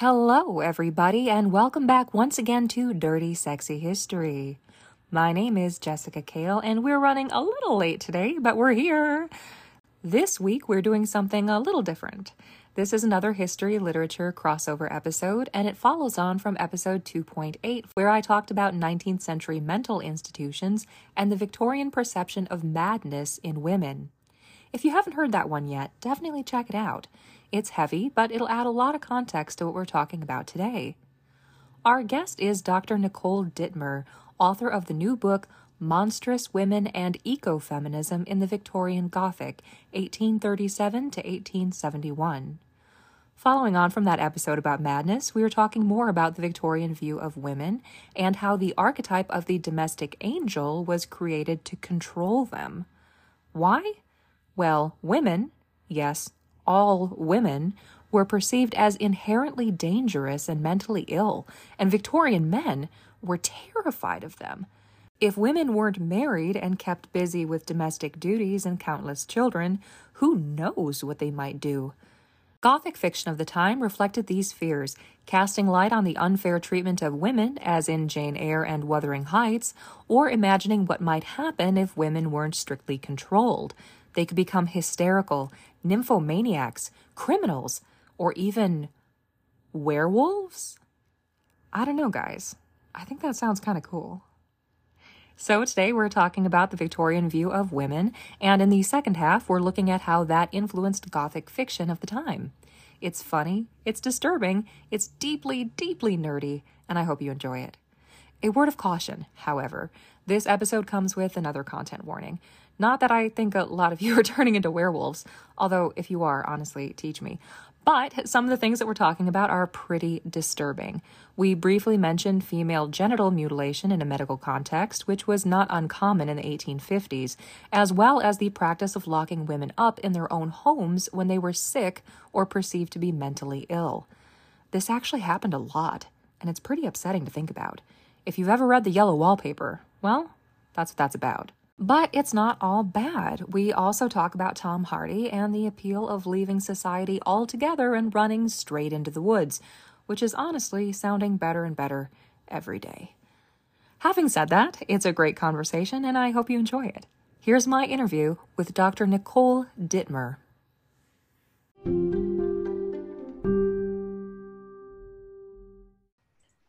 Hello, everybody, and welcome back once again to Dirty Sexy History. My name is Jessica Kale, and we're running a little late today, but we're here. This week, we're doing something a little different. This is another history literature crossover episode, and it follows on from episode 2.8, where I talked about 19th century mental institutions and the Victorian perception of madness in women. If you haven't heard that one yet, definitely check it out. It's heavy, but it'll add a lot of context to what we're talking about today. Our guest is Dr. Nicole Dittmer, author of the new book Monstrous Women and Ecofeminism in the Victorian Gothic, 1837 to 1871. Following on from that episode about madness, we are talking more about the Victorian view of women and how the archetype of the domestic angel was created to control them. Why? Well, women, yes, all women, were perceived as inherently dangerous and mentally ill, and Victorian men were terrified of them. If women weren't married and kept busy with domestic duties and countless children, who knows what they might do? Gothic fiction of the time reflected these fears, casting light on the unfair treatment of women, as in Jane Eyre and Wuthering Heights, or imagining what might happen if women weren't strictly controlled. They could become hysterical, nymphomaniacs, criminals, or even werewolves? I don't know, guys. I think that sounds kind of cool. So, today we're talking about the Victorian view of women, and in the second half, we're looking at how that influenced Gothic fiction of the time. It's funny, it's disturbing, it's deeply, deeply nerdy, and I hope you enjoy it. A word of caution, however, this episode comes with another content warning. Not that I think a lot of you are turning into werewolves, although if you are, honestly, teach me. But some of the things that we're talking about are pretty disturbing. We briefly mentioned female genital mutilation in a medical context, which was not uncommon in the 1850s, as well as the practice of locking women up in their own homes when they were sick or perceived to be mentally ill. This actually happened a lot, and it's pretty upsetting to think about. If you've ever read The Yellow Wallpaper, well, that's what that's about. But it's not all bad. We also talk about Tom Hardy and the appeal of leaving society altogether and running straight into the woods, which is honestly sounding better and better every day. Having said that, it's a great conversation and I hope you enjoy it. Here's my interview with Dr. Nicole Dittmer.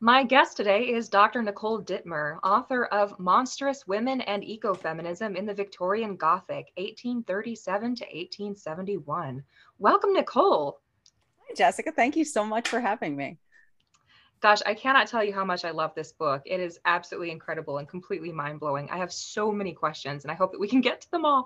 My guest today is Dr. Nicole Dittmer, author of Monstrous Women and Ecofeminism in the Victorian Gothic, 1837 to 1871. Welcome, Nicole. Hi, Jessica. Thank you so much for having me. Gosh, I cannot tell you how much I love this book. It is absolutely incredible and completely mind blowing. I have so many questions, and I hope that we can get to them all.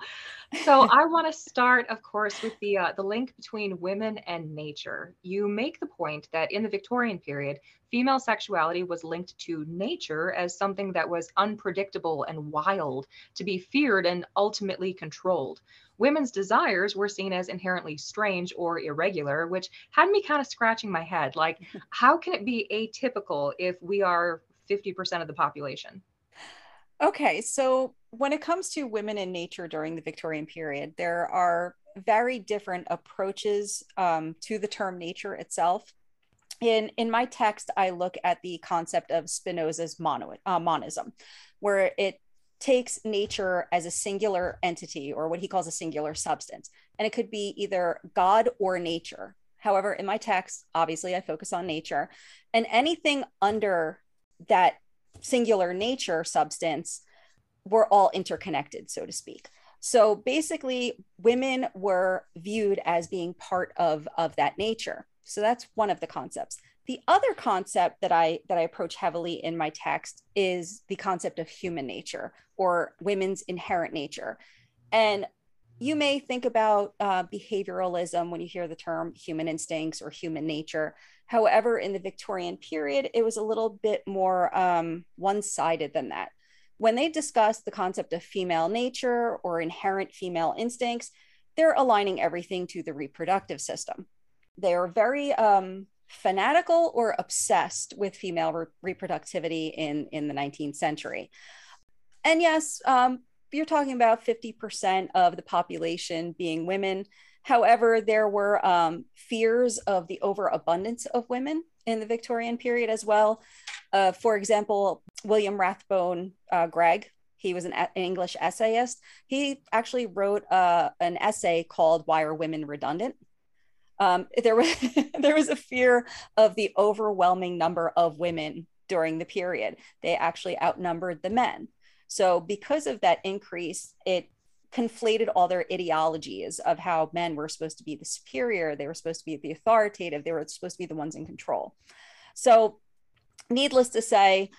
So, I want to start, of course, with the uh, the link between women and nature. You make the point that in the Victorian period, female sexuality was linked to nature as something that was unpredictable and wild, to be feared and ultimately controlled women's desires were seen as inherently strange or irregular, which had me kind of scratching my head. Like, how can it be atypical if we are 50% of the population? Okay, so when it comes to women in nature during the Victorian period, there are very different approaches um, to the term nature itself. In, in my text, I look at the concept of Spinoza's mono, uh, monism, where it takes nature as a singular entity or what he calls a singular substance. And it could be either God or nature. However, in my text, obviously, I focus on nature. And anything under that singular nature substance we're all interconnected, so to speak. So basically, women were viewed as being part of, of that nature. So that's one of the concepts. The other concept that I that I approach heavily in my text is the concept of human nature or women's inherent nature. And you may think about uh, behavioralism when you hear the term human instincts or human nature. However, in the Victorian period, it was a little bit more um, one sided than that. When they discuss the concept of female nature or inherent female instincts, they're aligning everything to the reproductive system. They are very um, fanatical or obsessed with female re- reproductivity in, in the 19th century. And yes, um, you're talking about 50% of the population being women. However, there were um, fears of the overabundance of women in the Victorian period as well. Uh, for example, William Rathbone uh, Greg, he was an, an, English essayist. He actually wrote uh, an essay called "Why Are Women Redundant?" Um, there was there was a fear of the overwhelming number of women during the period. They actually outnumbered the men. So because of that increase, it conflated all their ideologies of how men were supposed to be the superior, they were supposed to be the authoritative, they were supposed to be the ones in control. So, needless to say,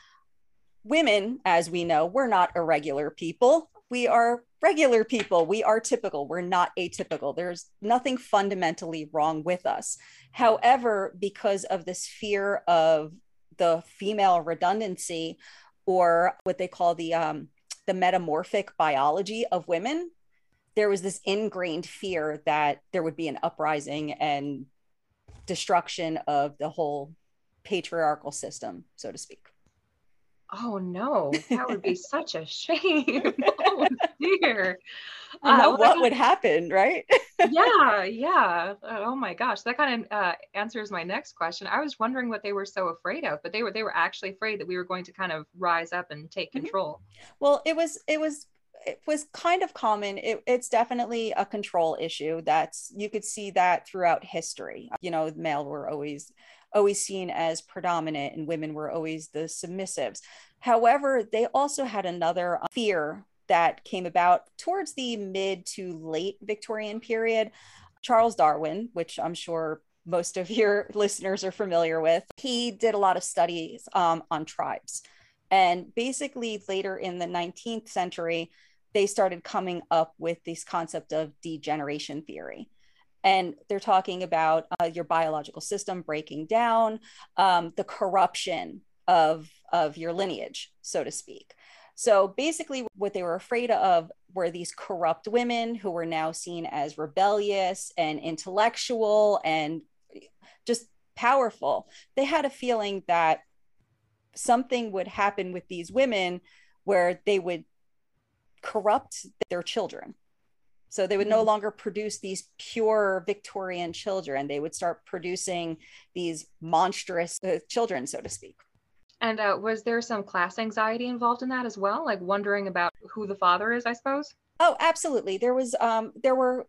women, as we know, we're not irregular people. We are regular people. We are typical. We're not atypical. There's nothing fundamentally wrong with us. However, because of this fear of the female redundancy or what they call the um, the metamorphic biology of women, there was this ingrained fear that there would be an uprising and destruction of the whole patriarchal system, so to speak. Oh no, that would be such a shame. oh dear. Uh, what would happen, right? yeah, yeah. Oh my gosh, that kind of uh, answers my next question. I was wondering what they were so afraid of, but they were they were actually afraid that we were going to kind of rise up and take mm-hmm. control. Well, it was it was it was kind of common. It, it's definitely a control issue. That's you could see that throughout history. You know, male were always always seen as predominant and women were always the submissives. However, they also had another fear that came about towards the mid to late Victorian period. Charles Darwin, which I'm sure most of your listeners are familiar with, he did a lot of studies um, on tribes. And basically, later in the 19th century, they started coming up with this concept of degeneration theory and they're talking about uh, your biological system breaking down um, the corruption of of your lineage so to speak so basically what they were afraid of were these corrupt women who were now seen as rebellious and intellectual and just powerful they had a feeling that something would happen with these women where they would corrupt their children so they would no mm-hmm. longer produce these pure Victorian children. They would start producing these monstrous uh, children, so to speak. And uh, was there some class anxiety involved in that as well? Like wondering about who the father is, I suppose? Oh, absolutely. There was, um, there were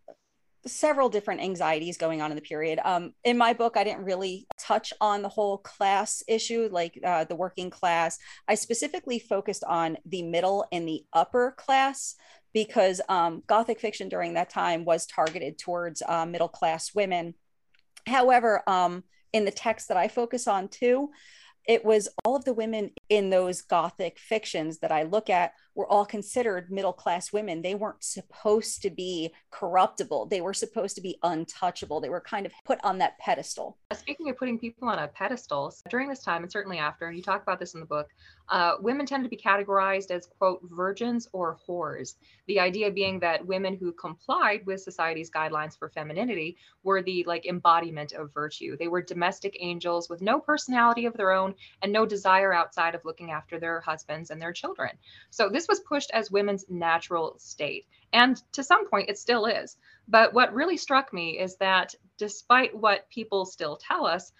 several different anxieties going on in the period. Um, in my book, I didn't really touch on the whole class issue, like uh, the working class. I specifically focused on the middle and the upper class because um, Gothic fiction during that time was targeted towards uh, middle class women. However, um, in the text that I focus on too, it was all of the women in those Gothic fictions that I look at were all considered middle class women. They weren't supposed to be corruptible. They were supposed to be untouchable. They were kind of put on that pedestal. Speaking of putting people on a pedestal, during this time, and certainly after, and you talk about this in the book, uh, women tend to be categorized as, quote, virgins or whores. The idea being that women who complied with society's guidelines for femininity were the like embodiment of virtue. They were domestic angels with no personality of their own and no desire outside of looking after their husbands and their children. So this was pushed as women's natural state. And to some point, it still is. But what really struck me is that despite what people still tell us,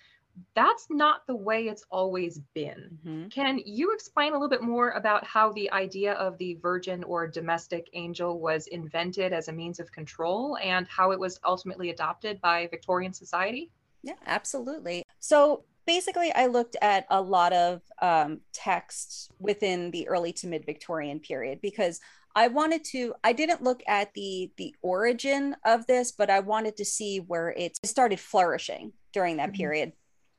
that's not the way it's always been. Mm-hmm. Can you explain a little bit more about how the idea of the virgin or domestic angel was invented as a means of control and how it was ultimately adopted by Victorian society? Yeah, absolutely. So basically, I looked at a lot of um, texts within the early to mid Victorian period because I wanted to I didn't look at the the origin of this but I wanted to see where it started flourishing during that mm-hmm. period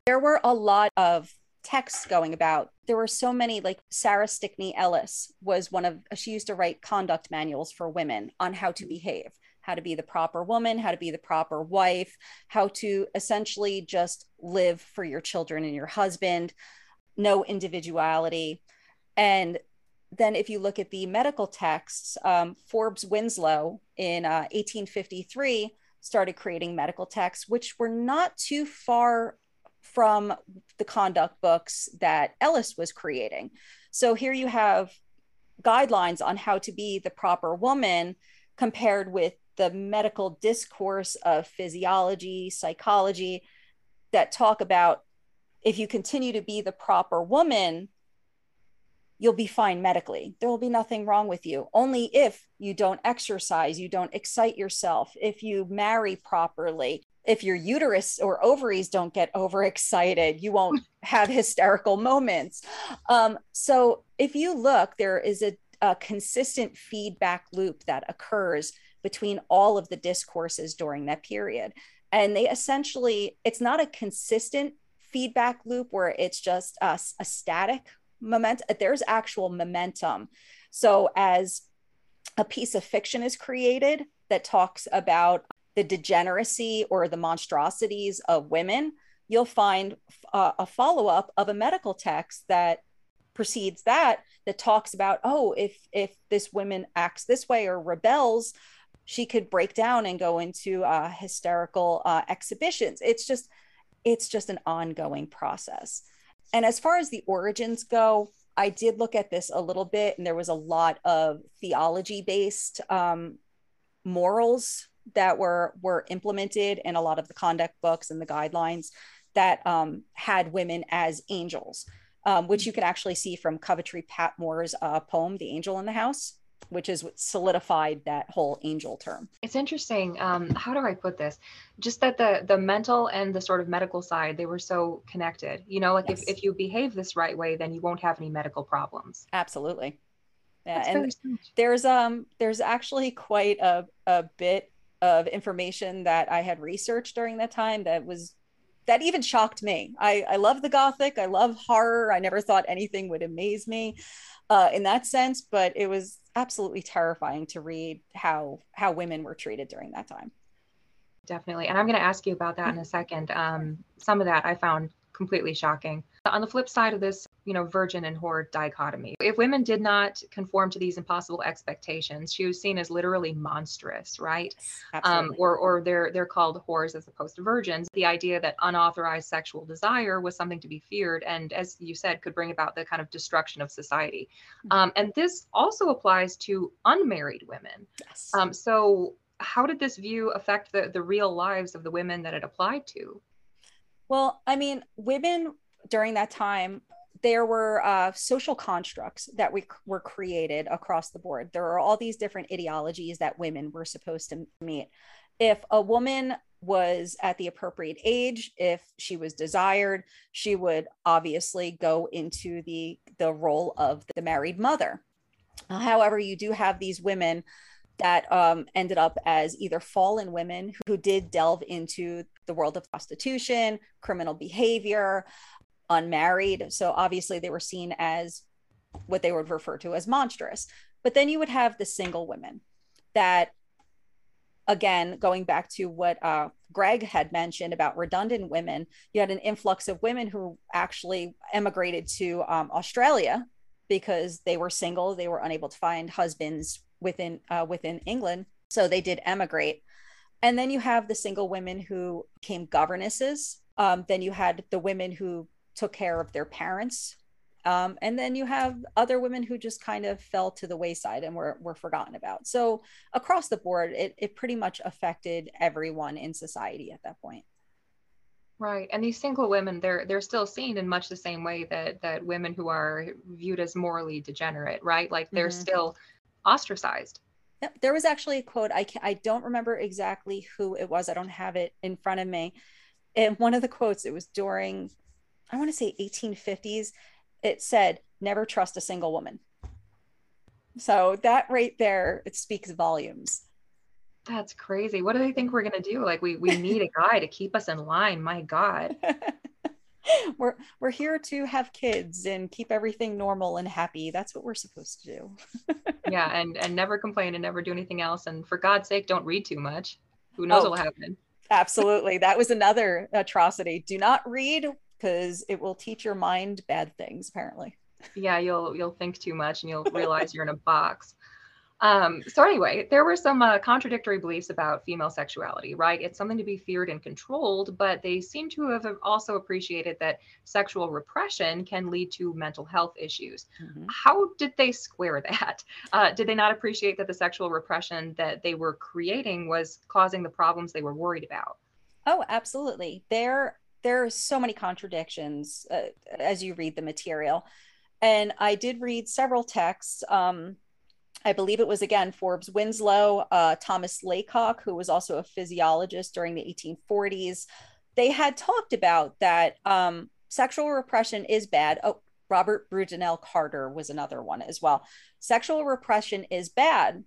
There were a lot of texts going about. There were so many, like Sarah Stickney Ellis was one of, she used to write conduct manuals for women on how to behave, how to be the proper woman, how to be the proper wife, how to essentially just live for your children and your husband, no individuality. And then if you look at the medical texts, um, Forbes Winslow in uh, 1853 started creating medical texts, which were not too far from the conduct books that Ellis was creating. So here you have guidelines on how to be the proper woman compared with the medical discourse of physiology, psychology that talk about if you continue to be the proper woman, you'll be fine medically. There will be nothing wrong with you. Only if you don't exercise, you don't excite yourself, if you marry properly, if your uterus or ovaries don't get overexcited, you won't have hysterical moments. Um, so if you look, there is a, a consistent feedback loop that occurs between all of the discourses during that period. And they essentially, it's not a consistent feedback loop where it's just a, a static moment. There's actual momentum. So as a piece of fiction is created that talks about the degeneracy or the monstrosities of women, you'll find uh, a follow up of a medical text that precedes that that talks about oh if if this woman acts this way or rebels she could break down and go into uh, hysterical uh, exhibitions it's just it's just an ongoing process and as far as the origins go i did look at this a little bit and there was a lot of theology based um, morals that were were implemented in a lot of the conduct books and the guidelines that um, had women as angels, um, which you can actually see from Coventry Patmore's uh, poem, "The Angel in the House." Which is what solidified that whole angel term. It's interesting. Um, how do I put this? Just that the the mental and the sort of medical side they were so connected. You know, like yes. if if you behave this right way, then you won't have any medical problems. Absolutely. Yeah, That's and there's um there's actually quite a a bit of information that I had researched during that time that was that even shocked me. I, I love the gothic. I love horror. I never thought anything would amaze me uh, in that sense, but it was absolutely terrifying to read how how women were treated during that time. Definitely, and I'm going to ask you about that in a second. Um, some of that I found completely shocking. On the flip side of this, you know, virgin and whore dichotomy, if women did not conform to these impossible expectations, she was seen as literally monstrous, right? Um, or or they're they're called whores as opposed to virgins. The idea that unauthorized sexual desire was something to be feared, and as you said, could bring about the kind of destruction of society. Mm-hmm. Um, and this also applies to unmarried women. Yes. Um, so how did this view affect the the real lives of the women that it applied to? Well, I mean, women during that time, there were uh, social constructs that we, were created across the board. There are all these different ideologies that women were supposed to meet. If a woman was at the appropriate age, if she was desired, she would obviously go into the the role of the married mother. However, you do have these women that um, ended up as either fallen women who did delve into the world of prostitution, criminal behavior, unmarried. So obviously they were seen as what they would refer to as monstrous. But then you would have the single women that, again, going back to what uh, Greg had mentioned about redundant women, you had an influx of women who actually emigrated to um, Australia because they were single, they were unable to find husbands within uh, within England, so they did emigrate. And then you have the single women who became governesses. Um, then you had the women who took care of their parents. Um, and then you have other women who just kind of fell to the wayside and were, were forgotten about. So across the board, it, it pretty much affected everyone in society at that point. Right. And these single women, they're they're still seen in much the same way that that women who are viewed as morally degenerate, right? Like they're mm-hmm. still ostracized. Yep. There was actually a quote. I can, I don't remember exactly who it was. I don't have it in front of me. And one of the quotes, it was during, I want to say 1850s. It said, "Never trust a single woman." So that right there, it speaks volumes. That's crazy. What do they think we're gonna do? Like we we need a guy to keep us in line. My God. we're we're here to have kids and keep everything normal and happy. That's what we're supposed to do. yeah, and and never complain and never do anything else. And for God's sake, don't read too much. Who knows oh, what will happen? Absolutely. That was another atrocity. Do not read because it will teach your mind bad things, apparently. Yeah, you'll you'll think too much and you'll realize you're in a box. Um, so anyway, there were some uh, contradictory beliefs about female sexuality, right? It's something to be feared and controlled, but they seem to have also appreciated that sexual repression can lead to mental health issues. Mm-hmm. How did they square that? Uh, did they not appreciate that the sexual repression that they were creating was causing the problems they were worried about? Oh, absolutely. There, there are so many contradictions uh, as you read the material. And I did read several texts. Um, I believe it was again Forbes Winslow, uh, Thomas Laycock, who was also a physiologist during the 1840s. They had talked about that um, sexual repression is bad. Oh, Robert Brudenell Carter was another one as well. Sexual repression is bad,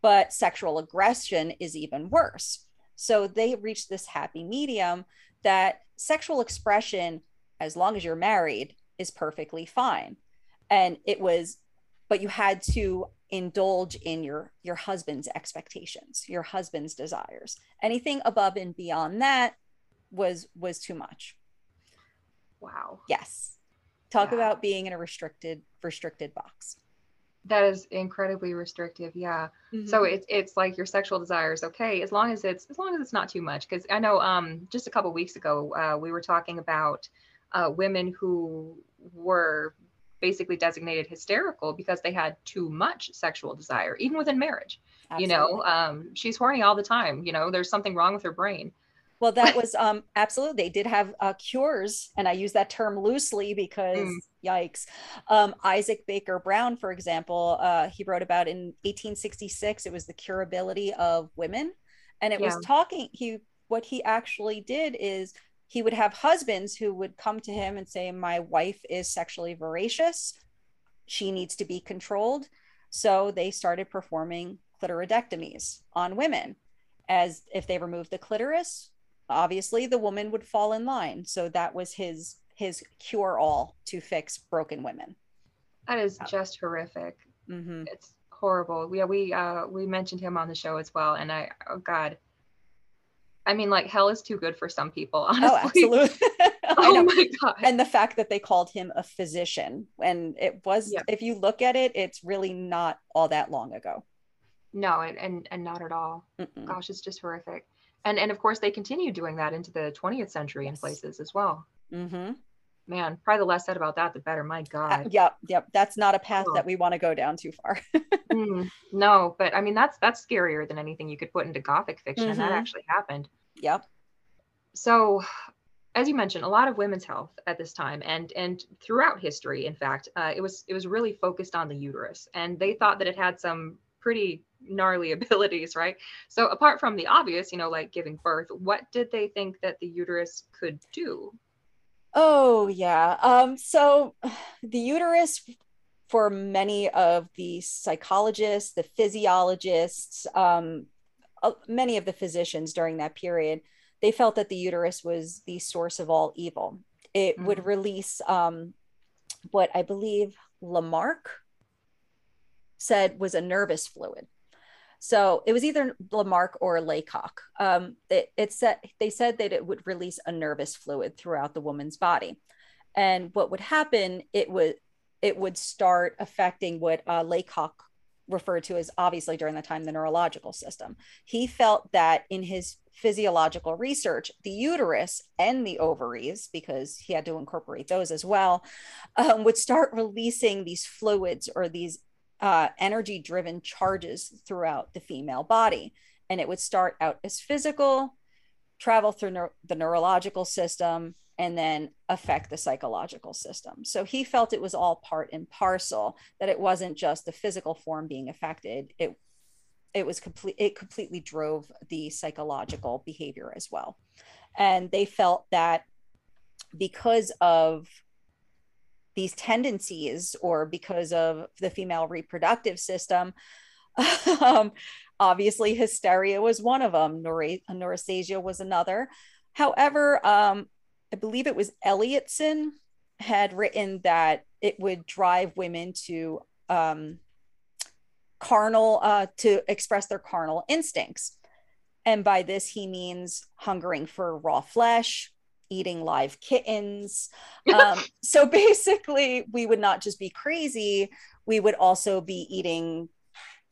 but sexual aggression is even worse. So they reached this happy medium that sexual expression, as long as you're married, is perfectly fine. And it was, but you had to indulge in your your husband's expectations your husband's desires. Anything above and beyond that was was too much. Wow. Yes. Talk about being in a restricted restricted box that is incredibly restrictive yeah mm-hmm. so it's it's like your sexual desires okay as long as it's as long as it's not too much because i know um just a couple weeks ago uh, we were talking about uh, women who were basically designated hysterical because they had too much sexual desire, even within marriage. Absolutely. You know, um, she's horny all the time. You know, there's something wrong with her brain. Well, that was um, absolutely. They did have uh, cures, and I use that term loosely because mm. yikes. Um, Isaac Baker Brown, for example, uh, he wrote about in 1866. It was the curability of women, and it yeah. was talking. He what he actually did is he would have husbands who would come to him and say, My wife is sexually voracious. She needs to be controlled. So they started performing clitoridectomies on women. As if they removed the clitoris, obviously the woman would fall in line. So that was his his cure all to fix broken women. That is just horrific. Mm-hmm. It's horrible. Yeah, we uh we mentioned him on the show as well, and I oh god, I mean, like hell is too good for some people. Honestly. Oh, absolutely. oh my god! And the fact that they called him a physician, and it was, yep. if you look at it, it's really not all that long ago. No, and and, and not at all. Mm-mm. Gosh, it's just horrific. And and of course they continue doing that into the 20th century in places as well. Mm-hmm. Man, probably the less said about that, the better. My uh, God. Uh, yep, yep. That's not a path oh. that we want to go down too far. mm, no, but I mean that's that's scarier than anything you could put into gothic fiction, mm-hmm. and that mm-hmm. actually happened. Yep. So, as you mentioned, a lot of women's health at this time, and and throughout history, in fact, uh, it was it was really focused on the uterus, and they thought that it had some pretty gnarly abilities, right? So, apart from the obvious, you know, like giving birth, what did they think that the uterus could do? Oh, yeah. Um, so the uterus for many of the psychologists, the physiologists, um, uh, many of the physicians during that period, they felt that the uterus was the source of all evil. It mm-hmm. would release um, what I believe Lamarck said was a nervous fluid. So it was either Lamarck or Laycock. Um, it, it said they said that it would release a nervous fluid throughout the woman's body, and what would happen? It would it would start affecting what uh, Laycock referred to as obviously during the time the neurological system. He felt that in his physiological research, the uterus and the ovaries, because he had to incorporate those as well, um, would start releasing these fluids or these uh, energy driven charges throughout the female body. And it would start out as physical, travel through the neurological system, and then affect the psychological system. So he felt it was all part and parcel, that it wasn't just the physical form being affected. It it was complete it completely drove the psychological behavior as well. And they felt that because of these tendencies or because of the female reproductive system um, obviously hysteria was one of them Neura- was another however um, I believe it was Elliotson had written that it would drive women to um, carnal uh, to express their carnal instincts. And by this, he means hungering for raw flesh, eating live kittens. Um, so basically, we would not just be crazy, we would also be eating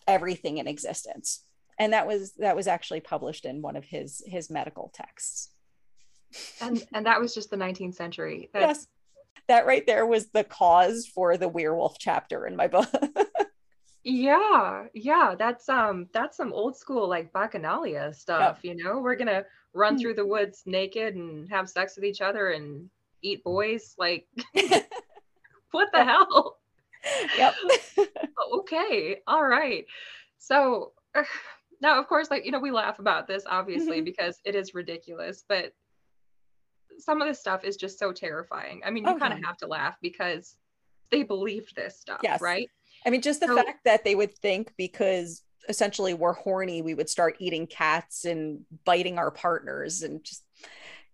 everything in existence. And that was that was actually published in one of his his medical texts. And and that was just the 19th century. That's... Yes. That right there was the cause for the werewolf chapter in my book. Yeah, yeah, that's um that's some old school like bacchanalia stuff, you know. We're gonna run hmm. through the woods naked and have sex with each other and eat boys. Like what the hell? Yep. okay, all right. So now of course, like, you know, we laugh about this obviously mm-hmm. because it is ridiculous, but some of this stuff is just so terrifying. I mean, you okay. kind of have to laugh because they believed this stuff, yes. right? I mean, just the so, fact that they would think because essentially we're horny, we would start eating cats and biting our partners, and just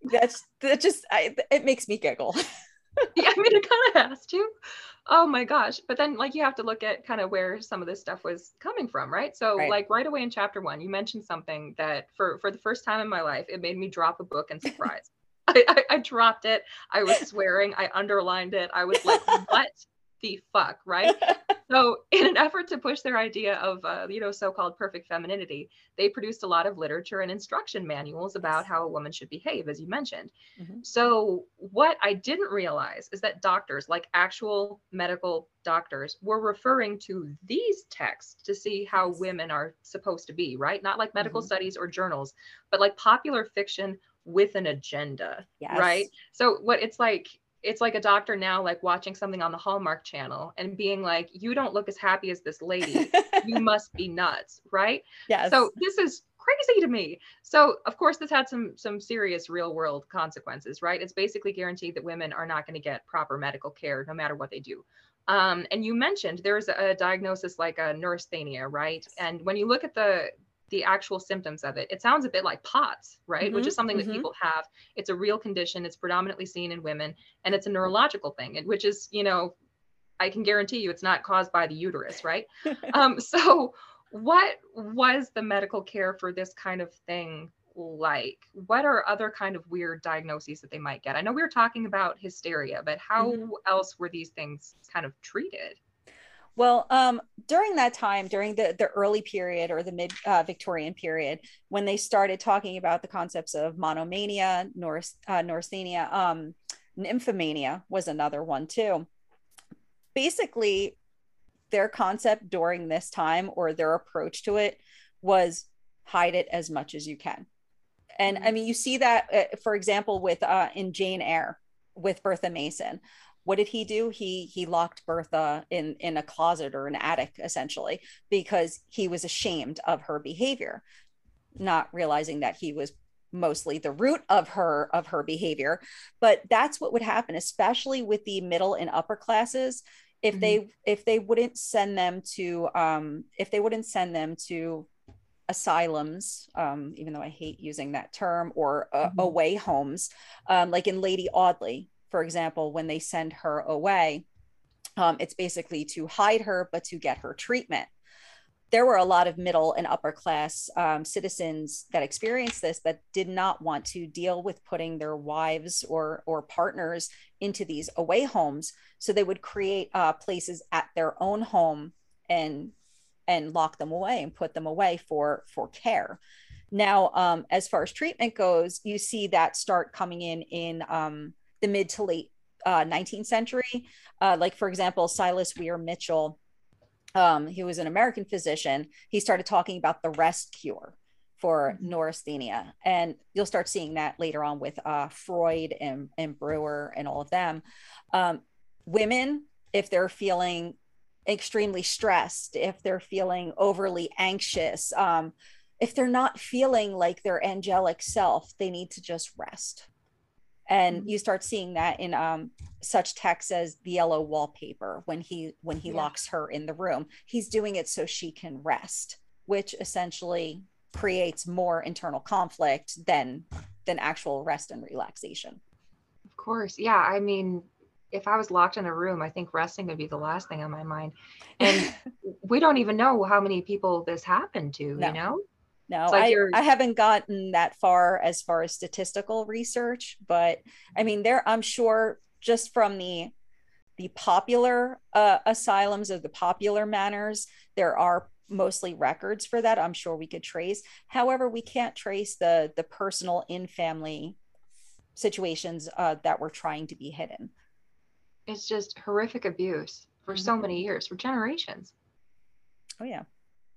that's that just I, it makes me giggle. yeah, I mean, it kind of has to. Oh my gosh! But then, like, you have to look at kind of where some of this stuff was coming from, right? So, right. like, right away in chapter one, you mentioned something that for for the first time in my life, it made me drop a book in surprise. I, I, I dropped it. I was swearing. I underlined it. I was like, "What the fuck?" Right? so in an effort to push their idea of uh, you know so-called perfect femininity they produced a lot of literature and instruction manuals about how a woman should behave as you mentioned mm-hmm. so what i didn't realize is that doctors like actual medical doctors were referring to these texts to see how women are supposed to be right not like medical mm-hmm. studies or journals but like popular fiction with an agenda yes. right so what it's like it's like a doctor now like watching something on the hallmark channel and being like you don't look as happy as this lady. You must be nuts right? Yes. So this is crazy to me. So of course this had some some serious real world consequences right? It's basically guaranteed that women are not going to get proper medical care no matter what they do. Um, and you mentioned there's a, a diagnosis like a neurasthenia right? And when you look at the the actual symptoms of it. It sounds a bit like POTS, right? Mm-hmm, Which is something mm-hmm. that people have. It's a real condition. It's predominantly seen in women, and it's a neurological thing, which is, you know, I can guarantee you it's not caused by the uterus, right? um, so, what was the medical care for this kind of thing like? What are other kind of weird diagnoses that they might get? I know we were talking about hysteria, but how mm-hmm. else were these things kind of treated? Well, um, during that time, during the, the early period or the mid uh, Victorian period, when they started talking about the concepts of monomania, north, uh, neurasthenia, um, nymphomania was another one too. Basically, their concept during this time or their approach to it was hide it as much as you can. And I mm-hmm. mean, you see that, uh, for example, with uh, in Jane Eyre with Bertha Mason what did he do he he locked bertha in in a closet or an attic essentially because he was ashamed of her behavior not realizing that he was mostly the root of her of her behavior but that's what would happen especially with the middle and upper classes if mm-hmm. they if they wouldn't send them to um if they wouldn't send them to asylums um even though i hate using that term or uh, mm-hmm. away homes um like in lady audley for example, when they send her away, um, it's basically to hide her, but to get her treatment. There were a lot of middle and upper class um, citizens that experienced this that did not want to deal with putting their wives or or partners into these away homes. So they would create uh, places at their own home and and lock them away and put them away for for care. Now, um, as far as treatment goes, you see that start coming in in um, the mid to late uh, 19th century. Uh, like, for example, Silas Weir Mitchell, um, he was an American physician. He started talking about the rest cure for mm-hmm. neurasthenia. And you'll start seeing that later on with uh, Freud and, and Breuer and all of them. Um, women, if they're feeling extremely stressed, if they're feeling overly anxious, um, if they're not feeling like their angelic self, they need to just rest and mm-hmm. you start seeing that in um, such texts as the yellow wallpaper when he when he yeah. locks her in the room he's doing it so she can rest which essentially creates more internal conflict than than actual rest and relaxation Of course. Yeah. I mean, if I was locked in a room, I think resting would be the last thing on my mind. And we don't even know how many people this happened to, no. you know? No, like I, I haven't gotten that far as far as statistical research, but I mean, there, I'm sure just from the the popular uh, asylums or the popular manors, there are mostly records for that. I'm sure we could trace. However, we can't trace the the personal in family situations uh, that were trying to be hidden. It's just horrific abuse for mm-hmm. so many years, for generations. Oh yeah.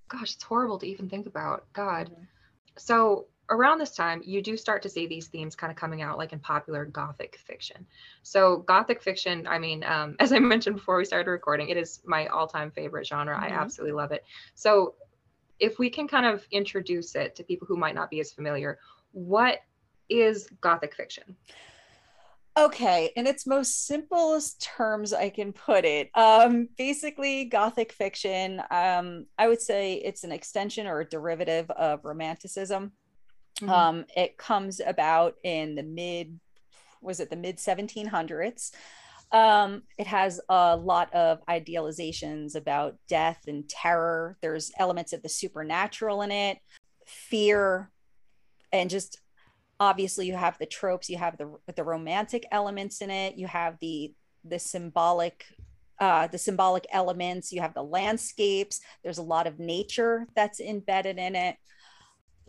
Gosh, it's horrible to even think about. God. Mm-hmm. So around this time, you do start to see these themes kind of coming out, like in popular Gothic fiction. So, Gothic fiction, I mean, um, as I mentioned before we started recording, it is my all time favorite genre. Mm-hmm. I absolutely love it. So, if we can kind of introduce it to people who might not be as familiar, what is Gothic fiction? Okay, in its most simplest terms, I can put it. Um, basically, Gothic fiction, um, I would say it's an extension or a derivative of Romanticism. Mm-hmm. Um, it comes about in the mid, was it the mid 1700s? Um, it has a lot of idealizations about death and terror. There's elements of the supernatural in it, fear, and just obviously you have the tropes you have the the romantic elements in it you have the the symbolic uh, the symbolic elements you have the landscapes there's a lot of nature that's embedded in it.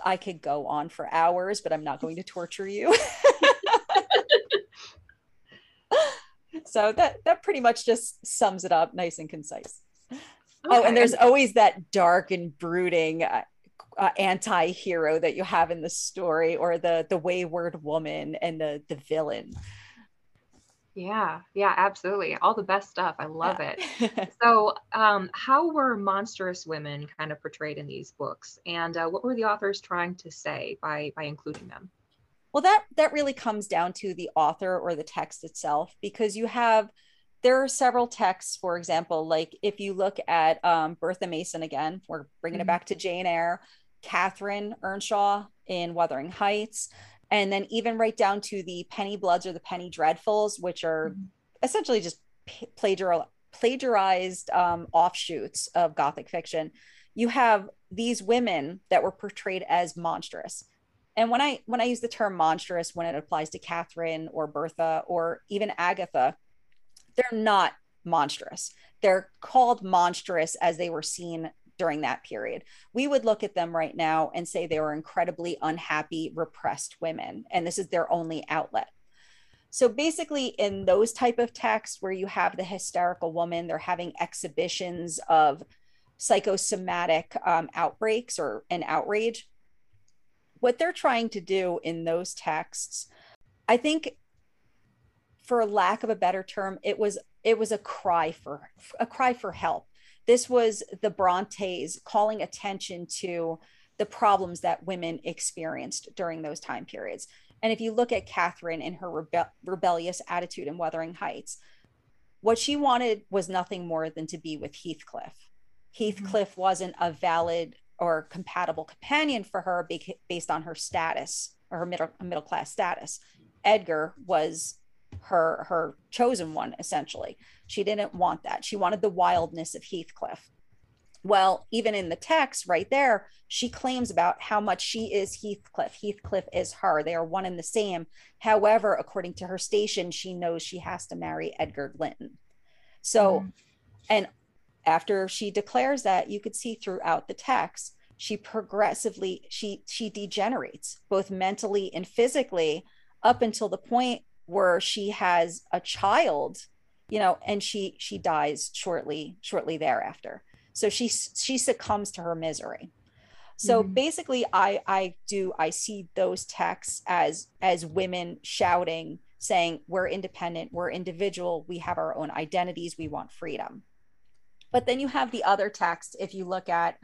I could go on for hours but i'm not going to torture you. So that that pretty much just sums it up nice and concise. Okay. oh and there's always that dark and brooding uh, anti-hero that you have in the story or the the wayward woman and the the villain. Yeah yeah absolutely. All the best stuff. I love yeah. it so um, how were monstrous women kind of portrayed in these books? And uh, what were the authors trying to say by by including them? Well that that really comes down to the author or the text itself because you have there are several texts for example like if you look at um, bertha mason again we're bringing mm-hmm. it back to jane eyre Catherine Earnshaw in Wuthering Heights, and then even right down to the Penny Bloods or the Penny Dreadfuls, which are mm-hmm. essentially just plagiar- plagiarized um, offshoots of Gothic fiction. You have these women that were portrayed as monstrous. And when I when I use the term monstrous when it applies to Catherine or Bertha or even Agatha, they're not monstrous. They're called monstrous as they were seen during that period. We would look at them right now and say they were incredibly unhappy, repressed women, and this is their only outlet. So basically, in those type of texts where you have the hysterical woman, they're having exhibitions of psychosomatic um, outbreaks or an outrage. What they're trying to do in those texts, I think, for lack of a better term, it was it was a cry for a cry for help this was the Brontes calling attention to the problems that women experienced during those time periods. And if you look at Catherine and her rebe- rebellious attitude in Wuthering Heights, what she wanted was nothing more than to be with Heathcliff. Heathcliff mm-hmm. wasn't a valid or compatible companion for her based on her status or her middle middle class status. Edgar was her her chosen one essentially. She didn't want that. She wanted the wildness of heathcliff. Well even in the text right there she claims about how much she is heathcliff. Heathcliff is her. They are one and the same. However according to her station she knows she has to marry edgar linton. So mm. and after she declares that you could see throughout the text she progressively she she degenerates both mentally and physically up until the point where she has a child you know and she she dies shortly shortly thereafter. So she she succumbs to her misery. So mm-hmm. basically i i do i see those texts as as women shouting saying we're independent we're individual we have our own identities we want freedom. But then you have the other text if you look at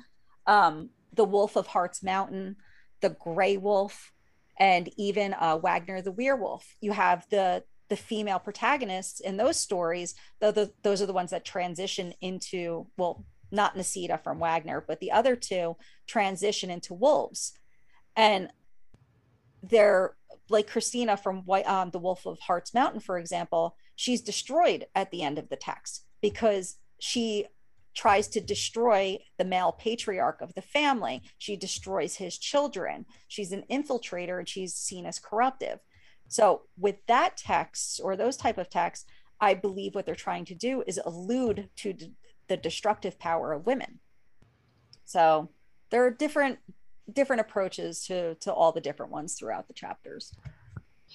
um, the wolf of Hartz Mountain the gray wolf and even uh, Wagner the werewolf. You have the the female protagonists in those stories, though those are the ones that transition into well, not Nisida from Wagner, but the other two transition into wolves, and they're like Christina from White, um, the Wolf of Hartz Mountain, for example, she's destroyed at the end of the text because she tries to destroy the male patriarch of the family. She destroys his children. She's an infiltrator and she's seen as corruptive. So with that text or those type of texts, I believe what they're trying to do is allude to d- the destructive power of women. So there are different different approaches to to all the different ones throughout the chapters.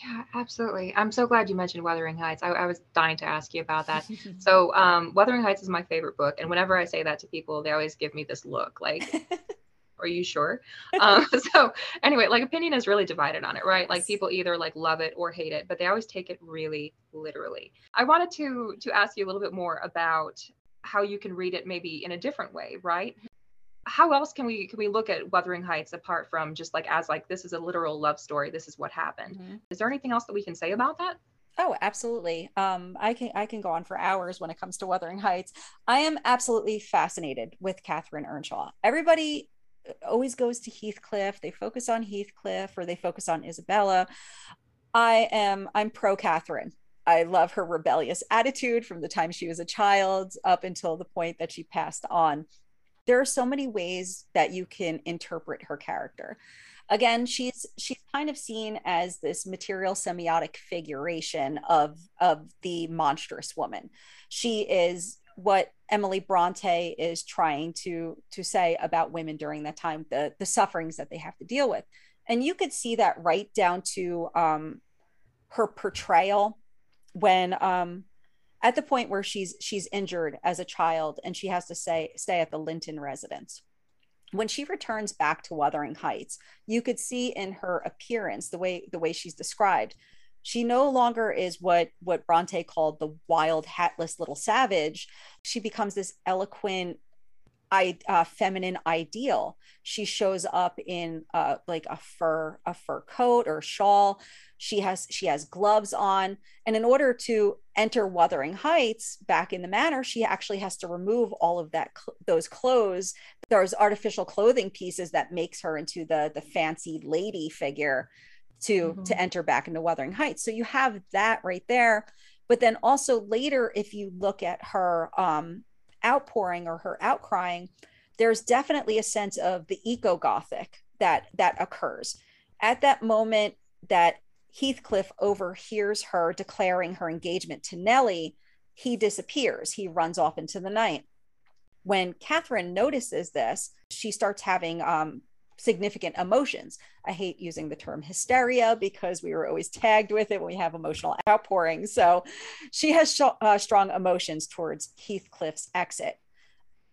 Yeah, absolutely. I'm so glad you mentioned Wuthering Heights. I, I was dying to ask you about that. so, um, Wuthering Heights is my favorite book, and whenever I say that to people, they always give me this look, like, "Are you sure?" um, so, anyway, like opinion is really divided on it, right? Like people either like love it or hate it, but they always take it really literally. I wanted to to ask you a little bit more about how you can read it maybe in a different way, right? How else can we can we look at Wuthering Heights apart from just like as like this is a literal love story, this is what happened. Mm-hmm. Is there anything else that we can say about that? Oh, absolutely. Um, I can I can go on for hours when it comes to Wuthering Heights. I am absolutely fascinated with Catherine Earnshaw. Everybody uh, always goes to Heathcliff. They focus on Heathcliff or they focus on Isabella. I am I'm pro Catherine. I love her rebellious attitude from the time she was a child up until the point that she passed on there are so many ways that you can interpret her character. Again she's she's kind of seen as this material semiotic figuration of of the monstrous woman. She is what emily bronte is trying to to say about women during that time the the sufferings that they have to deal with. And you could see that right down to um her portrayal when um at the point where she's she's injured as a child and she has to say stay at the Linton residence. When she returns back to Wuthering Heights, you could see in her appearance the way the way she's described, she no longer is what what Bronte called the wild hatless little savage. She becomes this eloquent I, uh, feminine ideal. She shows up in uh, like a fur a fur coat or shawl she has she has gloves on. And in order to enter wuthering heights back in the manor she actually has to remove all of that those clothes. There's artificial clothing pieces that makes her into the the fancy lady figure to mm-hmm. to enter back into wuthering heights. So you have that right there. But then also later if you look at her um outpouring or her outcrying there's definitely a sense of the eco gothic that that occurs. At that moment that Heathcliff overhears her declaring her engagement to Nellie, he disappears. He runs off into the night. When Catherine notices this, she starts having um, significant emotions. I hate using the term hysteria because we were always tagged with it when we have emotional outpouring. So she has sh- uh, strong emotions towards Heathcliff's exit.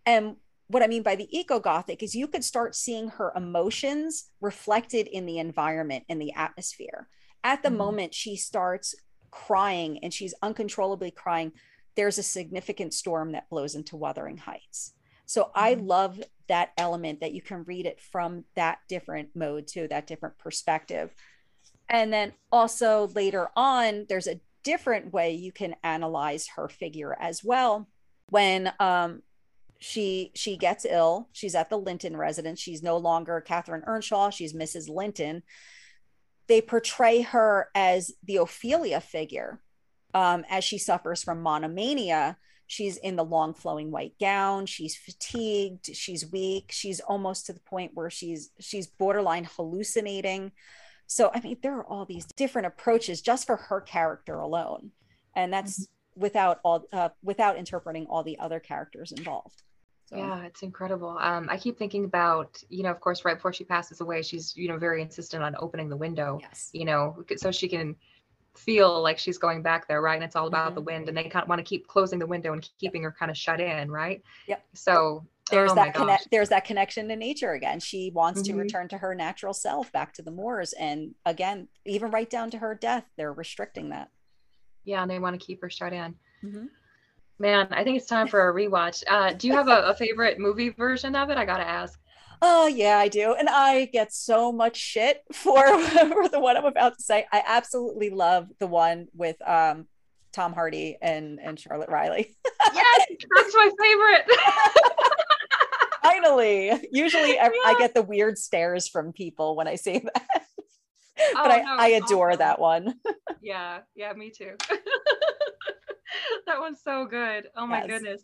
And what I mean by the eco Gothic is you could start seeing her emotions reflected in the environment in the atmosphere at the mm-hmm. moment she starts crying and she's uncontrollably crying. There's a significant storm that blows into wuthering heights. So mm-hmm. i love that element that you can read it from that different mode to that different perspective. And then also later on there's a different way you can analyze her figure as well. When um, she she gets ill she's at the linton residence. She's no longer Catherine earnshaw. She's mrs linton they portray her as the Ophelia figure um, as she suffers from monomania. She's in the long flowing white gown. She's fatigued. She's weak. She's almost to the point where she's she's borderline hallucinating. So I mean, there are all these different approaches just for her character alone, and that's mm-hmm. without all uh, without interpreting all the other characters involved. So. Yeah, it's incredible. Um, I keep thinking about, you know, of course, right before she passes away, she's, you know, very insistent on opening the window, yes. you know, so she can feel like she's going back there, right? And it's all about mm-hmm. the wind, and they kind of want to keep closing the window and keeping her kind of shut in, right? Yep. So there's oh that connect. There's that connection to nature again. She wants mm-hmm. to return to her natural self, back to the moors, and again, even right down to her death, they're restricting that. Yeah, and they want to keep her shut in. Mm-hmm. Man, I think it's time for a rewatch. Uh, do you have a, a favorite movie version of it? I gotta ask. Oh yeah, I do, and I get so much shit for for the one I'm about to say. I absolutely love the one with um, Tom Hardy and and Charlotte Riley. yes, that's my favorite. Finally, usually yeah. I get the weird stares from people when I say that. but I, no, I adore awesome. that one. yeah, yeah, me too. that one's so good. Oh my yes. goodness.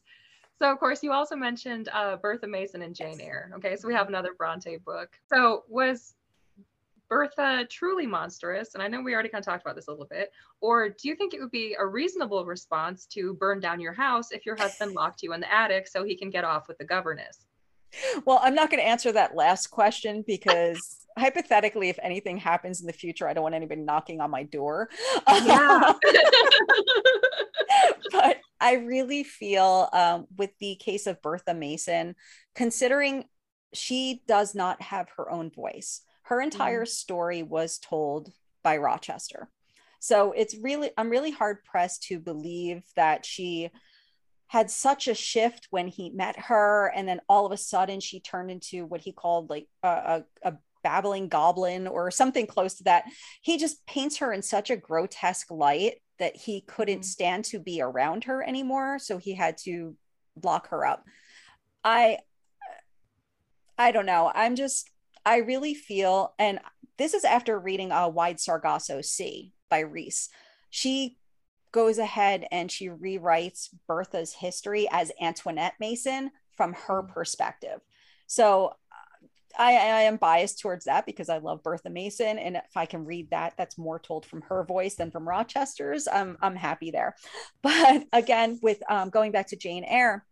So, of course, you also mentioned uh, Bertha Mason and Jane Eyre. Okay, so we have another Bronte book. So, was Bertha truly monstrous? And I know we already kind of talked about this a little bit. Or do you think it would be a reasonable response to burn down your house if your husband locked you in the attic so he can get off with the governess? Well, I'm not going to answer that last question because hypothetically, if anything happens in the future, I don't want anybody knocking on my door. Yeah. but I really feel um, with the case of Bertha Mason, considering she does not have her own voice, her entire mm. story was told by Rochester. So it's really, I'm really hard pressed to believe that she had such a shift when he met her and then all of a sudden she turned into what he called like a, a, a babbling goblin or something close to that. He just paints her in such a grotesque light that he couldn't mm-hmm. stand to be around her anymore. So he had to lock her up. I I don't know. I'm just I really feel and this is after reading a uh, Wide Sargasso Sea by Rhys. She goes ahead and she rewrites Bertha's history as Antoinette Mason from her mm-hmm. perspective. So I, I am biased towards that because I love Bertha Mason, and if I can read that, that's more told from her voice than from Rochester's. I'm I'm happy there. But again, with um, going back to Jane Eyre,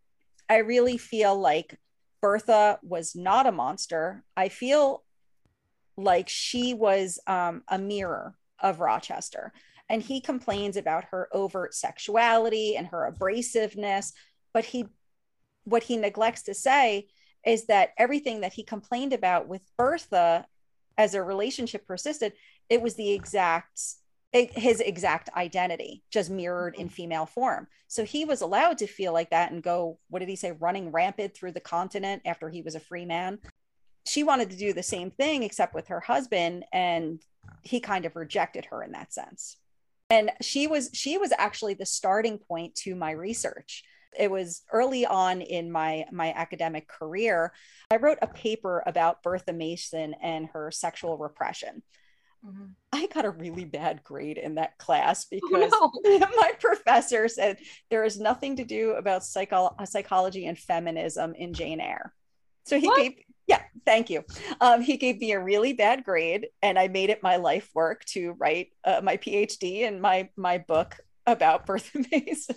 I really feel like Bertha was not a monster. I feel like she was um, a mirror of Rochester, and he complains about her overt sexuality and her abrasiveness, but he what he neglects to say is that everything that he complained about with Bertha as a relationship persisted, it was the exact his exact identity just mirrored in mm-hmm. female form. So he was allowed to feel like that and go what did he say running rampant through the continent after he was a free man. She wanted to do the same thing except with her husband and he kind of rejected her in that sense. And she was she was actually the starting point to my research it was early on in my my academic career i wrote a paper about bertha mason and her sexual repression mm-hmm. i got a really bad grade in that class oh, because oh, no. my professor said there is nothing to do about psycho- psychology and feminism in jane eyre so he what? gave yeah thank you um, he gave me a really bad grade and i made it my life work to write uh, my phd and my my book about bertha mason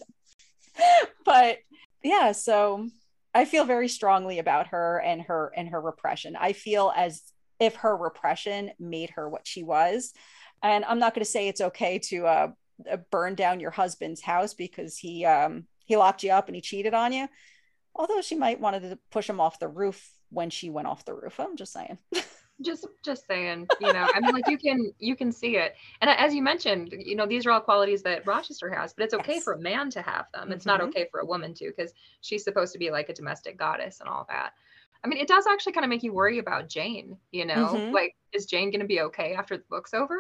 but yeah, so I feel very strongly about her and her and her repression. I feel as if her repression made her what she was. And I'm not going to say it's okay to uh, uh, burn down your husband's house because he um, he locked you up and he cheated on you. Although she might wanted to push him off the roof when she went off the roof. I'm just saying. just just saying you know i mean like you can you can see it and as you mentioned you know these are all qualities that rochester has but it's okay yes. for a man to have them it's mm-hmm. not okay for a woman to because she's supposed to be like a domestic goddess and all that i mean it does actually kind of make you worry about jane you know mm-hmm. like is jane going to be okay after the book's over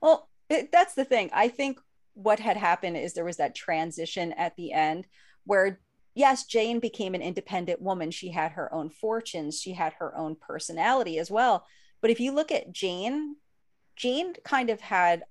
well it, that's the thing i think what had happened is there was that transition at the end where yes, Jane became an independent woman. She had her own fortunes, she had her own personality as well. But if you look at Jane, Jane kind of had,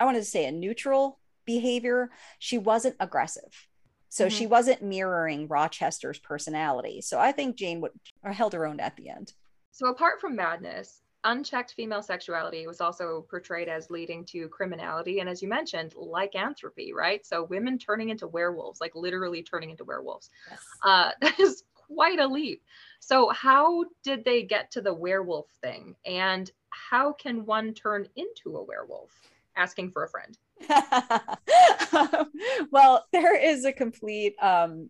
I wanted to say, a neutral behavior. She wasn't aggressive. So mm-hmm. she wasn't mirroring Rochester's personality. So I think Jane would held her own at the end. So apart from madness, unchecked female sexuality was also portrayed as leading to criminality and as you mentioned lycanthropy right? So women turning into werewolves like literally turning into werewolves. Yes. uh, that is quite a leap. So how did they get to the werewolf thing and how can one turn into a werewolf? Asking for a friend. Well there is a complete um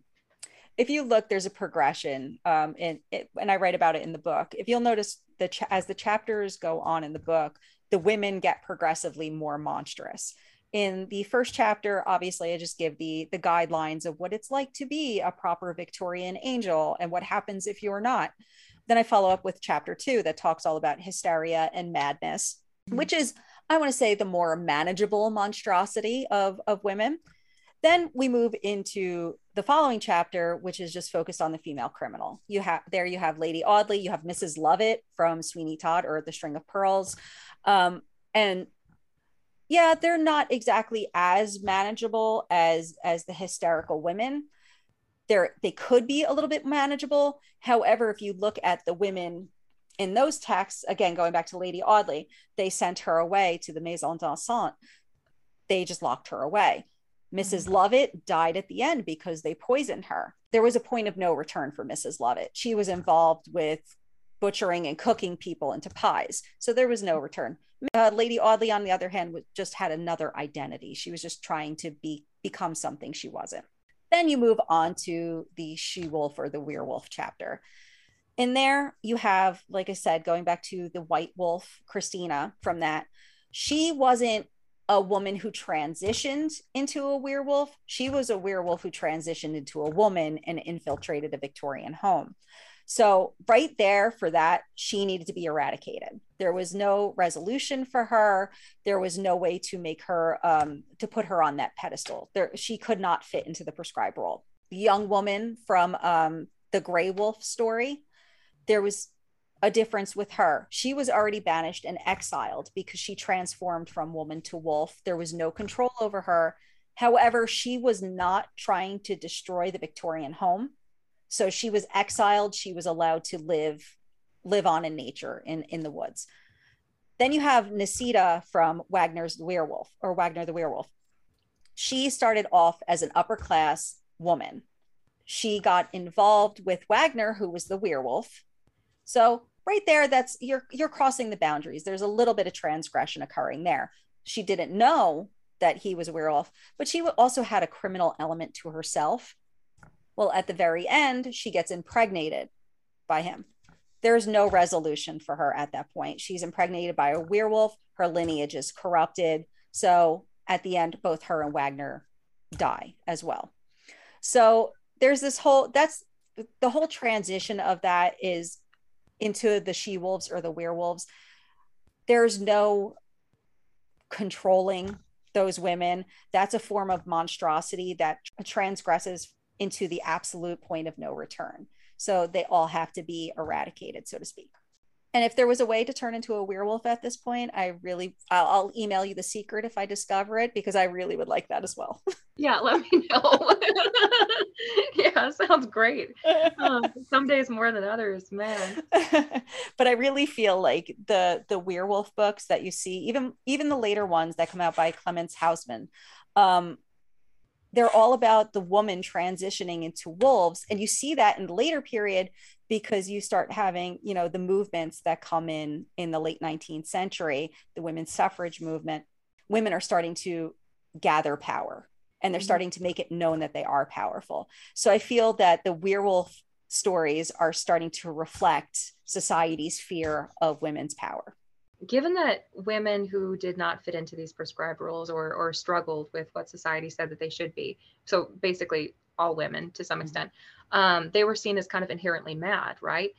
if you look, there's a progression, um, and and I write about it in the book. If you'll notice, the cha- as the chapters go on in the book, the women get progressively more monstrous. In the first chapter, obviously, I just give the the guidelines of what it's like to be a proper Victorian angel and what happens if you're not. Then I follow up with chapter two that talks all about hysteria and madness, mm-hmm. which is, I want to say, the more manageable monstrosity of of women. Then we move into the following chapter, which is just focused on the female criminal. You have there you have Lady Audley, you have Mrs. Lovett from Sweeney Todd or The String of Pearls. Um, and yeah, they're not exactly as manageable as as the hysterical women. They're they could be a little bit manageable. However, if you look at the women in those texts, again going back to Lady Audley, they sent her away to the Maison de Santé. They just locked her away Mrs. Lovett died at the end because they poisoned her. There was a point of no return for Mrs. Lovett. She was involved with butchering and cooking people into pies. So there was no return. Uh, Lady Audley, on the other hand, was, just had another identity. She was just trying to be become something she wasn't. Then you move on to the she wolf or the werewolf chapter. In there, you have, like I said, going back to the white wolf, Christina from that. She wasn't a woman who transitioned into a werewolf. She was a werewolf who transitioned into a woman and infiltrated a Victorian home. So, right there for that, she needed to be eradicated. There was no resolution for her. There was no way to make her, um, to put her on that pedestal. There, she could not fit into the prescribed role. The young woman from um, the Grey Wolf story, there was a difference with her. She was already banished and exiled because she transformed from woman to wolf. There was no control over her. However, she was not trying to destroy the Victorian home. So she was exiled. She was allowed to live live on in nature in, in the woods. Then you have Nisida from Wagner's Werewolf or Wagner the Werewolf. She started off as an upper class woman. She got involved with Wagner, who was the werewolf. So right there that's you're you're crossing the boundaries. There's a little bit of transgression occurring there. She didn't know that he was a werewolf but she also had a criminal element to herself. Well at the very end she gets impregnated by him. There's no resolution for her at that point. She's impregnated by a werewolf. Her lineage is corrupted. So at the end both her and wagner die as well. So there's this whole that's the whole transition of that is into the she wolves or the werewolves there's no controlling those women. That's a form of monstrosity that transgresses into the absolute point of no return. So they all have to be eradicated so to speak and if there was a way to turn into a werewolf at this point, I really, I'll, I'll, email you the secret if I discover it because I really would like that as well. Yeah, let me know. yeah, sounds great. Uh, some days more than others, man. but I really feel like the the werewolf books that you see, even even the later ones that come out by Clemence Housman, um, they're all about the woman transitioning into wolves and you see that in the later period because you start having you know the movements that come in in the late 19th century the women's suffrage movement women are starting to gather power and they're mm-hmm. starting to make it known that they are powerful so i feel that the werewolf stories are starting to reflect society's fear of women's power given that women who did not fit into these prescribed roles or, or struggled with what society said that they should be, so basically all women to some mm-hmm. extent, um, they were seen as kind of inherently mad, right?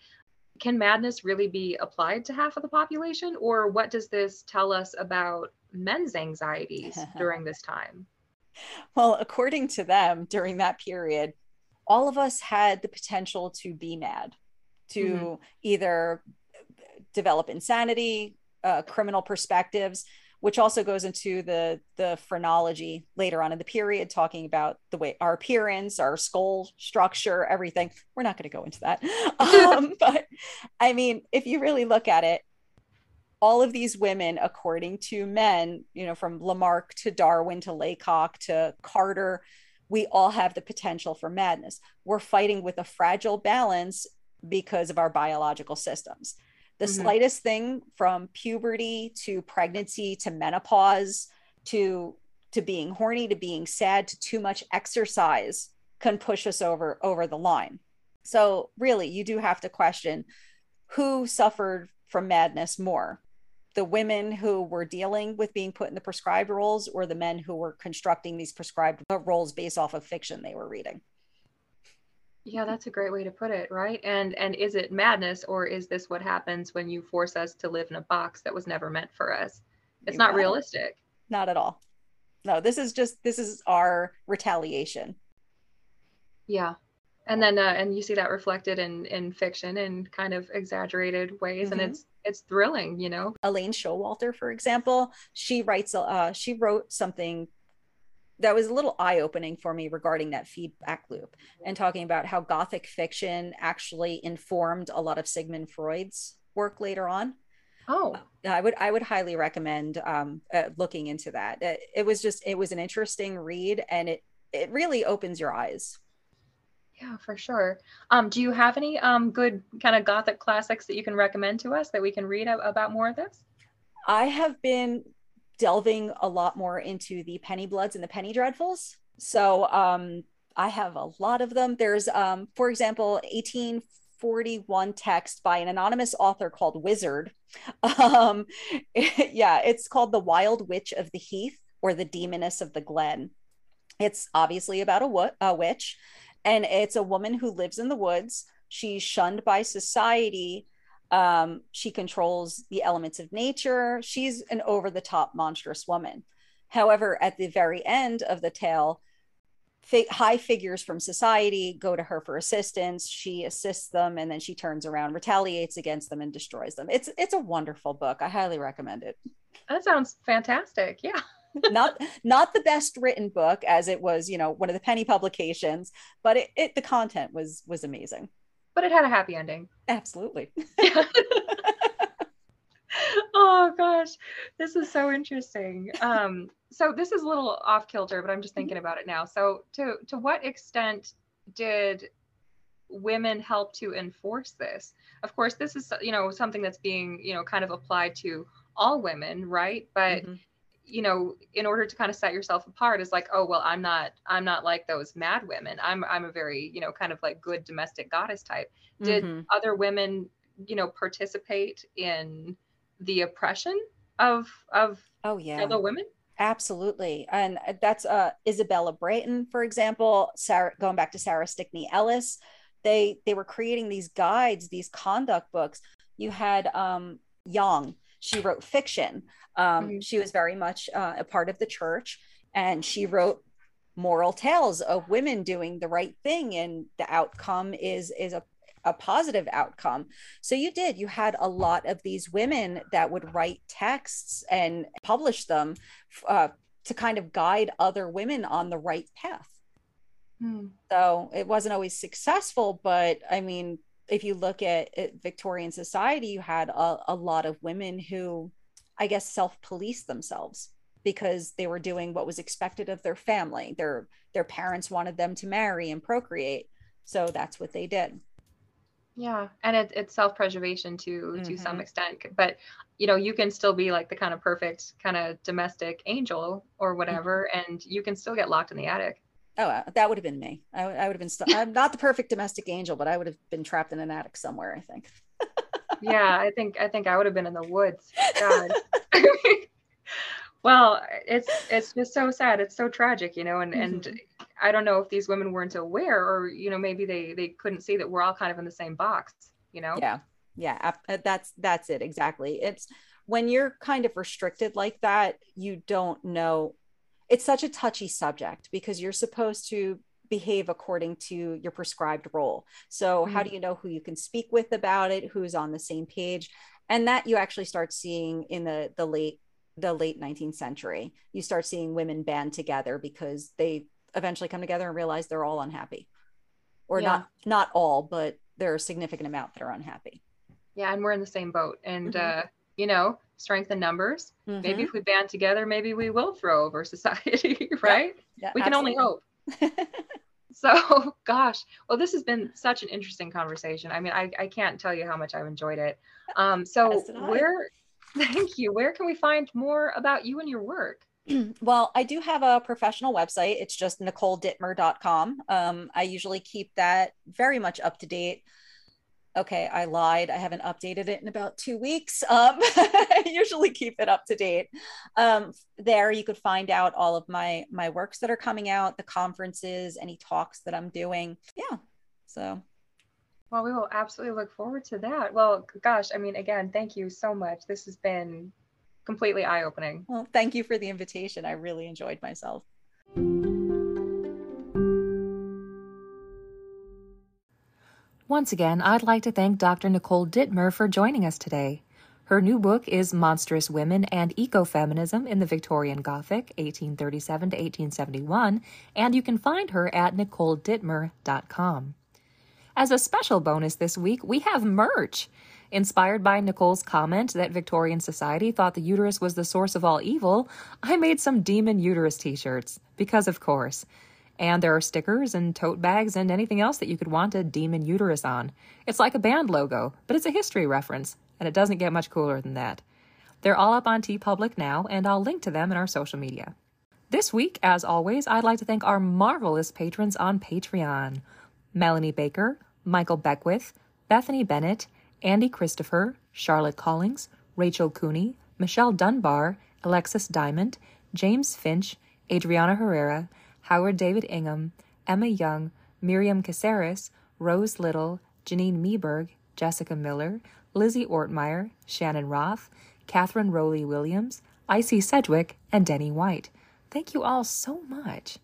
Can madness really be applied to half of the population? Or what does this tell us about men's anxieties during this time? Well, according to them, during that period, all of us had the potential to be mad, to mm-hmm. either develop insanity, uh, criminal perspectives, which also goes into the the phrenology later on in the period, talking about the way our appearance, our skull structure, everything. We're not going to go into that, um, but I mean, if you really look at it, all of these women, according to men, you know, from Lamarck to Darwin to Laycock to Carter, we all have the potential for madness. We're fighting with a fragile balance because of our biological systems the mm-hmm. slightest thing from puberty to pregnancy to menopause to to being horny to being sad to too much exercise can push us over over the line so really you do have to question who suffered from madness more the women who were dealing with being put in the prescribed roles or the men who were constructing these prescribed roles based off of fiction they were reading yeah, that's a great way to put it, right? And and is it madness or is this what happens when you force us to live in a box that was never meant for us? It's you not realistic. Not at all. No, this is just this is our retaliation. Yeah. And then uh, and you see that reflected in in fiction in kind of exaggerated ways mm-hmm. and it's it's thrilling, you know. Elaine Showalter, for example, she writes uh she wrote something that was a little eye opening for me regarding that feedback loop and talking about how Gothic fiction actually informed a lot of Sigmund Freud's work later on. Oh, I would I would highly recommend um, uh, looking into that. It, it, was just it was an interesting read, and it it really opens your eyes. Yeah, for sure. Um, do you have any um, good kind of Gothic classics that you can recommend to us that we can read about more of this? I have been delving a lot more into the Penny Bloods and the Penny Dreadfuls. So um, I have a lot of them. There's, um, for example, 1841 text by an anonymous author called Wizard. Um, yeah, it's called The Wild Witch of the Heath or The Demoness of the Glen. It's obviously about a, wo- a witch, and it's a woman who lives in the woods. She's shunned by society um, she controls the elements of nature. She's an over the top monstrous woman. However, at the very end of the tale, fi- high figures from society go to her for assistance. She assists them, and then she turns around, retaliates against them, and destroys them. It's it's a wonderful book. I highly recommend it. That sounds fantastic. Yeah. not not the best written book as it was you know one of the penny publications but it, it the content was was amazing but it had a happy ending. Absolutely. oh gosh, this is so interesting. Um, so this is a little off kilter, but I'm just thinking about it now. So to to what extent did women help to enforce this? Of course, this is you know something that's being you know kind of applied to all women, right? But mm-hmm you know in order to kind of set yourself apart is like oh well i'm not i'm not like those mad women. I'm i'm a very you know kind of like good domestic goddess type. Did mm-hmm. other women you know participate in the oppression of of oh yeah. fellow women? Absolutely. And that's uh isabella beeton for example sarah going back to sarah stickney ellis they they were creating these guides these conduct books. You had um young she wrote fiction. Um, mm-hmm. She was very much uh, a part of the church, and she wrote moral tales of women doing the right thing, and the outcome is is a a positive outcome. So you did. You had a lot of these women that would write texts and publish them uh, to kind of guide other women on the right path. Hmm. So it wasn't always successful, but I mean, if you look at, at Victorian society, you had a, a lot of women who, I guess, self policed themselves because they were doing what was expected of their family. Their their parents wanted them to marry and procreate, so that's what they did. Yeah, and it, it's self preservation to mm-hmm. to some mm-hmm. extent, but you know you can still be like the kind of perfect kind of domestic angel or whatever, mm-hmm. and you can still get locked in the attic. Oh, uh, that would have been me. I, I would have been. St- I'm not the perfect domestic angel, but I would have been trapped in an attic somewhere. I think. yeah, I think I think I would have been in the woods. God. well, it's it's just so sad. It's so tragic, you know. And mm-hmm. and I don't know if these women weren't aware, or you know, maybe they they couldn't see that we're all kind of in the same box. You know. Yeah. Yeah. Uh, that's that's it exactly. It's when you're kind of restricted like that, you don't know it's such a touchy subject because you're supposed to behave according to your prescribed role. So, mm-hmm. how do you know who you can speak with about it, who's on the same page? And that you actually start seeing in the the late the late 19th century. You start seeing women band together because they eventually come together and realize they're all unhappy. Or yeah. not not all, but there are a significant amount that are unhappy. Yeah, and we're in the same boat. And mm-hmm. uh, you know, strength in numbers. Mm-hmm. Maybe if we band together, maybe we will throw over society, right? Yeah, yeah, we can only hope. so, gosh, well, this has been such an interesting conversation. I mean, I, I can't tell you how much I've enjoyed it. Um, so, where, thank you. Where can we find more about you and your work? well, I do have a professional website. It's just nicoledittmer.com. Um, I usually keep that very much up to date okay, I lied. I haven't updated it in about two weeks. Um, I usually keep it up to date. Um, there, you could find out all of my my works that are coming out, the conferences, any talks that I'm doing. Yeah. So. Well, we will absolutely look forward to that. Well, gosh, I mean, again, thank you so much. This has been completely eye opening. Well, thank you for the invitation. I really enjoyed myself. Once again, I'd like to thank Dr. Nicole Dittmer for joining us today. Her new book is Monstrous Women and Ecofeminism in the Victorian Gothic, 1837 to 1871, and you can find her at NicoleDittmer.com. As a special bonus this week, we have merch. Inspired by Nicole's comment that Victorian society thought the uterus was the source of all evil, I made some demon uterus t shirts. Because, of course. And there are stickers and tote bags and anything else that you could want a demon uterus on. It's like a band logo, but it's a history reference, and it doesn't get much cooler than that. They're all up on TeePublic now, and I'll link to them in our social media. This week, as always, I'd like to thank our marvelous patrons on Patreon Melanie Baker, Michael Beckwith, Bethany Bennett, Andy Christopher, Charlotte Collings, Rachel Cooney, Michelle Dunbar, Alexis Diamond, James Finch, Adriana Herrera, Howard David Ingham, Emma Young, Miriam Caceres, Rose Little, Janine Meberg, Jessica Miller, Lizzie Ortmeyer, Shannon Roth, Catherine Rowley Williams, Icy Sedgwick, and Denny White. Thank you all so much.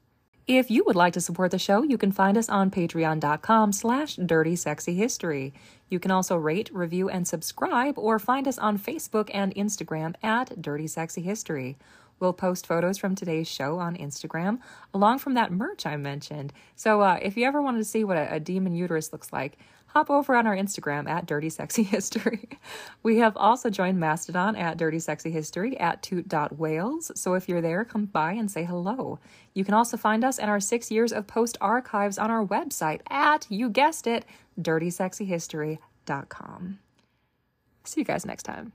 If you would like to support the show, you can find us on patreon.com slash dirty sexy history. You can also rate, review, and subscribe, or find us on Facebook and Instagram at Dirty Sexy History. We'll post photos from today's show on Instagram, along from that merch I mentioned. So uh, if you ever wanted to see what a, a demon uterus looks like, hop over on our Instagram at Dirty Sexy History. we have also joined Mastodon at Dirty Sexy History at toot.wales. So if you're there, come by and say hello. You can also find us and our six years of post archives on our website at, you guessed it, dirtysexyhistory.com. See you guys next time.